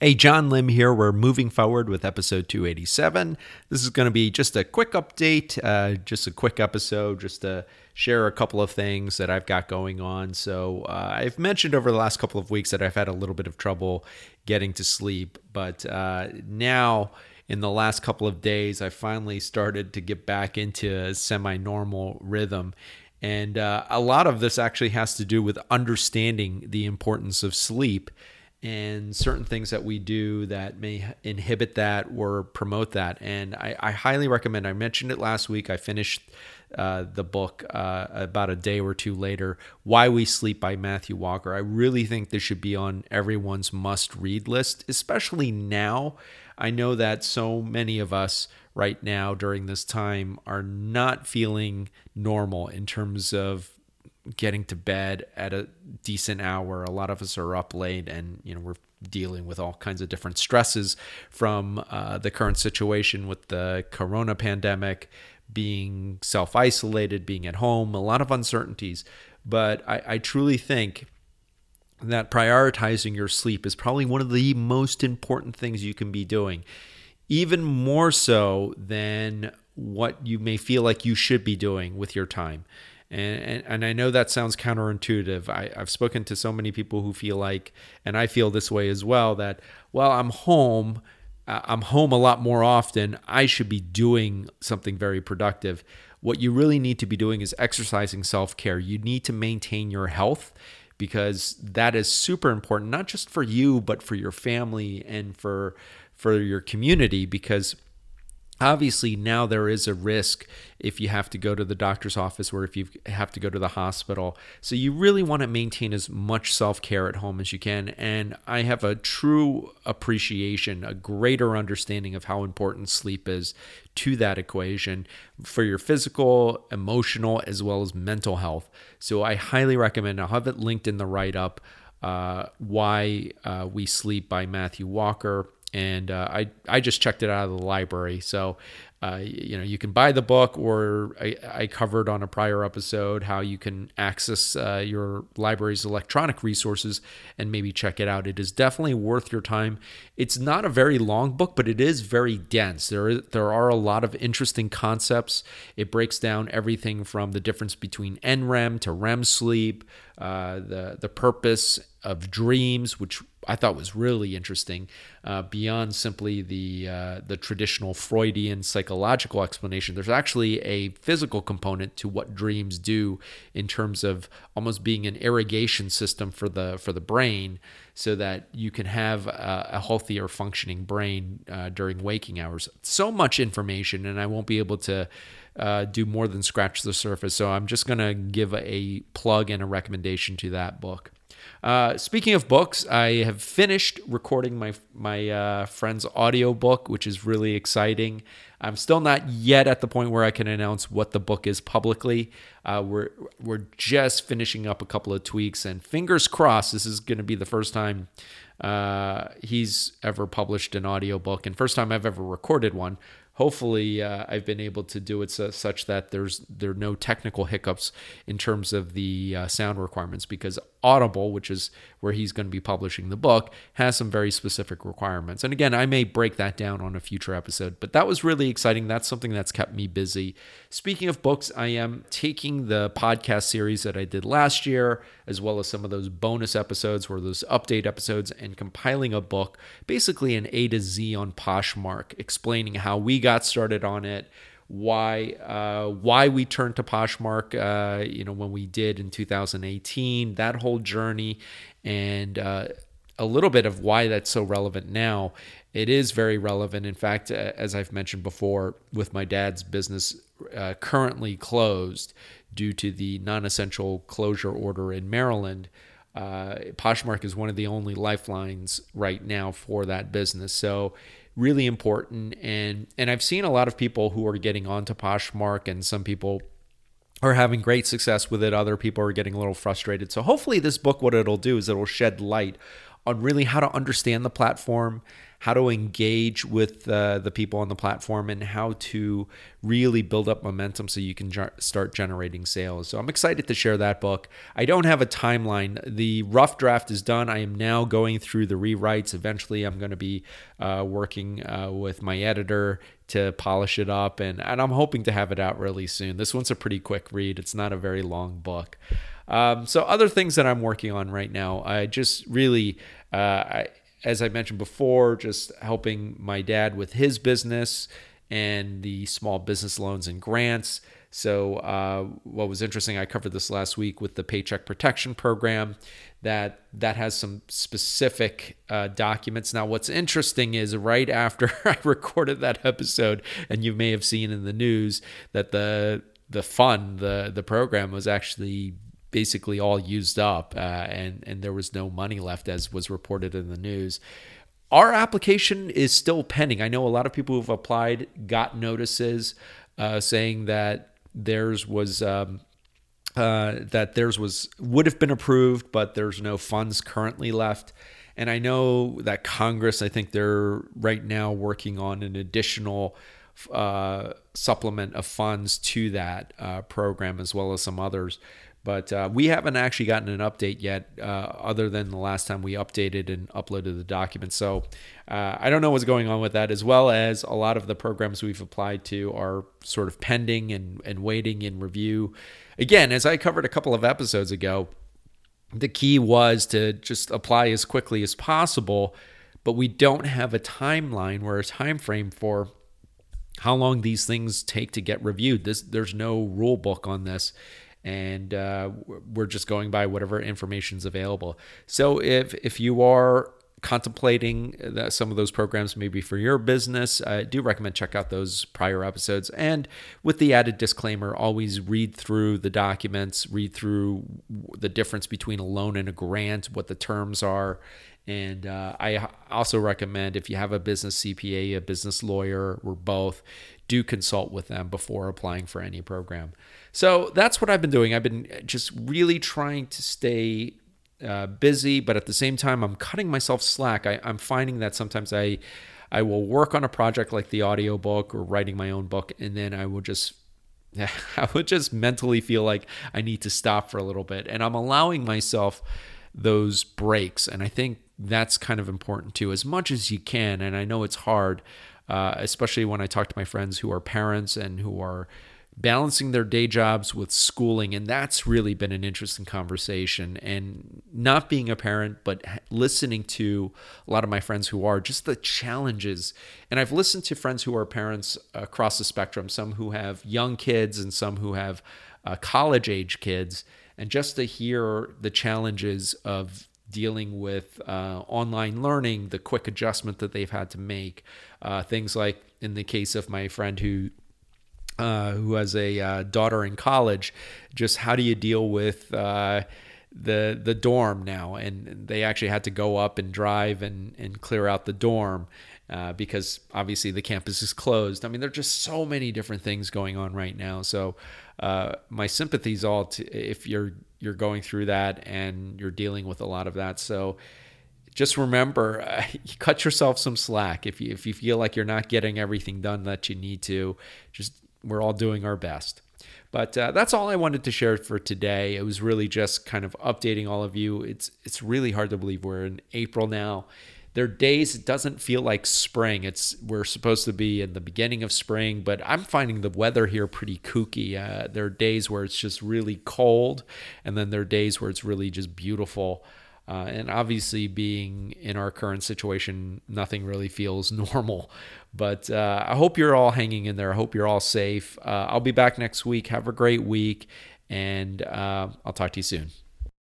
Hey, John Lim here. We're moving forward with episode 287. This is going to be just a quick update, uh, just a quick episode, just to share a couple of things that I've got going on. So, uh, I've mentioned over the last couple of weeks that I've had a little bit of trouble getting to sleep, but uh, now in the last couple of days, I finally started to get back into a semi normal rhythm. And uh, a lot of this actually has to do with understanding the importance of sleep and certain things that we do that may inhibit that or promote that. And I, I highly recommend. I mentioned it last week. I finished uh, the book uh, about a day or two later. Why We Sleep by Matthew Walker. I really think this should be on everyone's must-read list, especially now. I know that so many of us right now during this time are not feeling normal in terms of getting to bed at a decent hour. A lot of us are up late and, you know, we're dealing with all kinds of different stresses from uh, the current situation with the corona pandemic, being self isolated, being at home, a lot of uncertainties. But I, I truly think that prioritizing your sleep is probably one of the most important things you can be doing, even more so than what you may feel like you should be doing with your time. And, and, and I know that sounds counterintuitive. I, I've spoken to so many people who feel like, and I feel this way as well, that, well, I'm home. Uh, I'm home a lot more often. I should be doing something very productive. What you really need to be doing is exercising self care. You need to maintain your health because that is super important, not just for you, but for your family and for for your community. Because obviously now there is a risk if you have to go to the doctor's office or if you have to go to the hospital. So you really want to maintain as much self-care at home as you can. And i have a true appreciation a greater understanding of how important sleep is to that equation for your physical emotional as well as mental health. So i highly recommend i'll have it linked in the write-up uh, why uh, we sleep by matthew walker and uh, I I just checked it out of the library. So, uh, you know, you can buy the book, or I, I, covered on a prior episode how you can access uh, your library's electronic resources and maybe check it out. It is definitely worth your time. It's not a very long book, but it is very dense. There is, there are a lot of interesting concepts. It breaks down everything from the difference between NREM to REM sleep, uh, the the purpose of dreams, which I thought was really interesting, uh, beyond simply the uh, the traditional Freudian psychological explanation. There's actually a physical component to what dreams do in terms of almost being an irrigation system for the for the brain, so that you can have a, a healthier functioning brain uh, during waking hours. So much information, and I won't be able to. Uh, do more than scratch the surface. So I'm just going to give a plug and a recommendation to that book. Uh, speaking of books, I have finished recording my my uh, friend's audiobook, which is really exciting. I'm still not yet at the point where I can announce what the book is publicly. Uh, we're we're just finishing up a couple of tweaks, and fingers crossed, this is going to be the first time uh, he's ever published an audiobook and first time I've ever recorded one hopefully uh, I've been able to do it so, such that there's there are no technical hiccups in terms of the uh, sound requirements because Audible, which is where he's going to be publishing the book, has some very specific requirements. And again, I may break that down on a future episode, but that was really exciting. That's something that's kept me busy. Speaking of books, I am taking the podcast series that I did last year, as well as some of those bonus episodes or those update episodes, and compiling a book, basically an A to Z on Poshmark, explaining how we got started on it why uh, why we turned to Poshmark, uh, you know, when we did in 2018, that whole journey, and uh, a little bit of why that's so relevant now. It is very relevant. In fact, as I've mentioned before, with my dad's business uh, currently closed due to the non-essential closure order in Maryland. Uh, Poshmark is one of the only lifelines right now for that business. So really important. And and I've seen a lot of people who are getting onto Poshmark and some people are having great success with it. Other people are getting a little frustrated. So hopefully this book what it'll do is it'll shed light on really how to understand the platform, how to engage with uh, the people on the platform, and how to really build up momentum so you can start generating sales. So I'm excited to share that book. I don't have a timeline. The rough draft is done. I am now going through the rewrites. Eventually, I'm going to be uh, working uh, with my editor to polish it up, and, and I'm hoping to have it out really soon. This one's a pretty quick read, it's not a very long book. Um, so, other things that I'm working on right now, I just really, uh, I, as I mentioned before, just helping my dad with his business and the small business loans and grants. So, uh, what was interesting, I covered this last week with the Paycheck Protection Program. That that has some specific uh, documents. Now, what's interesting is right after I recorded that episode, and you may have seen in the news that the the fund, the the program was actually basically all used up, uh, and and there was no money left, as was reported in the news. Our application is still pending. I know a lot of people who've applied got notices uh, saying that theirs was um, uh, that theirs was would have been approved, but there's no funds currently left. And I know that Congress, I think they're right now working on an additional uh, supplement of funds to that uh, program, as well as some others. But uh, we haven't actually gotten an update yet, uh, other than the last time we updated and uploaded the document. So uh, I don't know what's going on with that, as well as a lot of the programs we've applied to are sort of pending and, and waiting in review. Again, as I covered a couple of episodes ago, the key was to just apply as quickly as possible, but we don't have a timeline or a time frame for how long these things take to get reviewed. This, there's no rule book on this and uh, we're just going by whatever information is available. So if if you are contemplating some of those programs maybe for your business, I do recommend check out those prior episodes. And with the added disclaimer, always read through the documents, read through the difference between a loan and a grant, what the terms are. And uh, I also recommend if you have a business CPA, a business lawyer, or both, do consult with them before applying for any program. So that's what I've been doing. I've been just really trying to stay uh, busy, but at the same time, I'm cutting myself slack. I, I'm finding that sometimes I I will work on a project like the audiobook or writing my own book, and then I will just I would just mentally feel like I need to stop for a little bit. And I'm allowing myself those breaks. And I think that's kind of important too, as much as you can. And I know it's hard, uh, especially when I talk to my friends who are parents and who are balancing their day jobs with schooling. And that's really been an interesting conversation. And not being a parent, but listening to a lot of my friends who are, just the challenges. And I've listened to friends who are parents across the spectrum, some who have young kids and some who have uh, college age kids. And just to hear the challenges of dealing with uh, online learning, the quick adjustment that they've had to make, uh, things like in the case of my friend who uh, who has a uh, daughter in college, just how do you deal with uh, the the dorm now? And they actually had to go up and drive and and clear out the dorm. Uh, because obviously the campus is closed. I mean, there are just so many different things going on right now. So, uh, my sympathies all to if you're you're going through that and you're dealing with a lot of that. So, just remember, uh, cut yourself some slack. If you if you feel like you're not getting everything done that you need to, just we're all doing our best. But uh, that's all I wanted to share for today. It was really just kind of updating all of you. It's it's really hard to believe we're in April now. There are days it doesn't feel like spring. It's we're supposed to be in the beginning of spring, but I'm finding the weather here pretty kooky. Uh, there are days where it's just really cold, and then there are days where it's really just beautiful. Uh, and obviously, being in our current situation, nothing really feels normal. But uh, I hope you're all hanging in there. I hope you're all safe. Uh, I'll be back next week. Have a great week, and uh, I'll talk to you soon.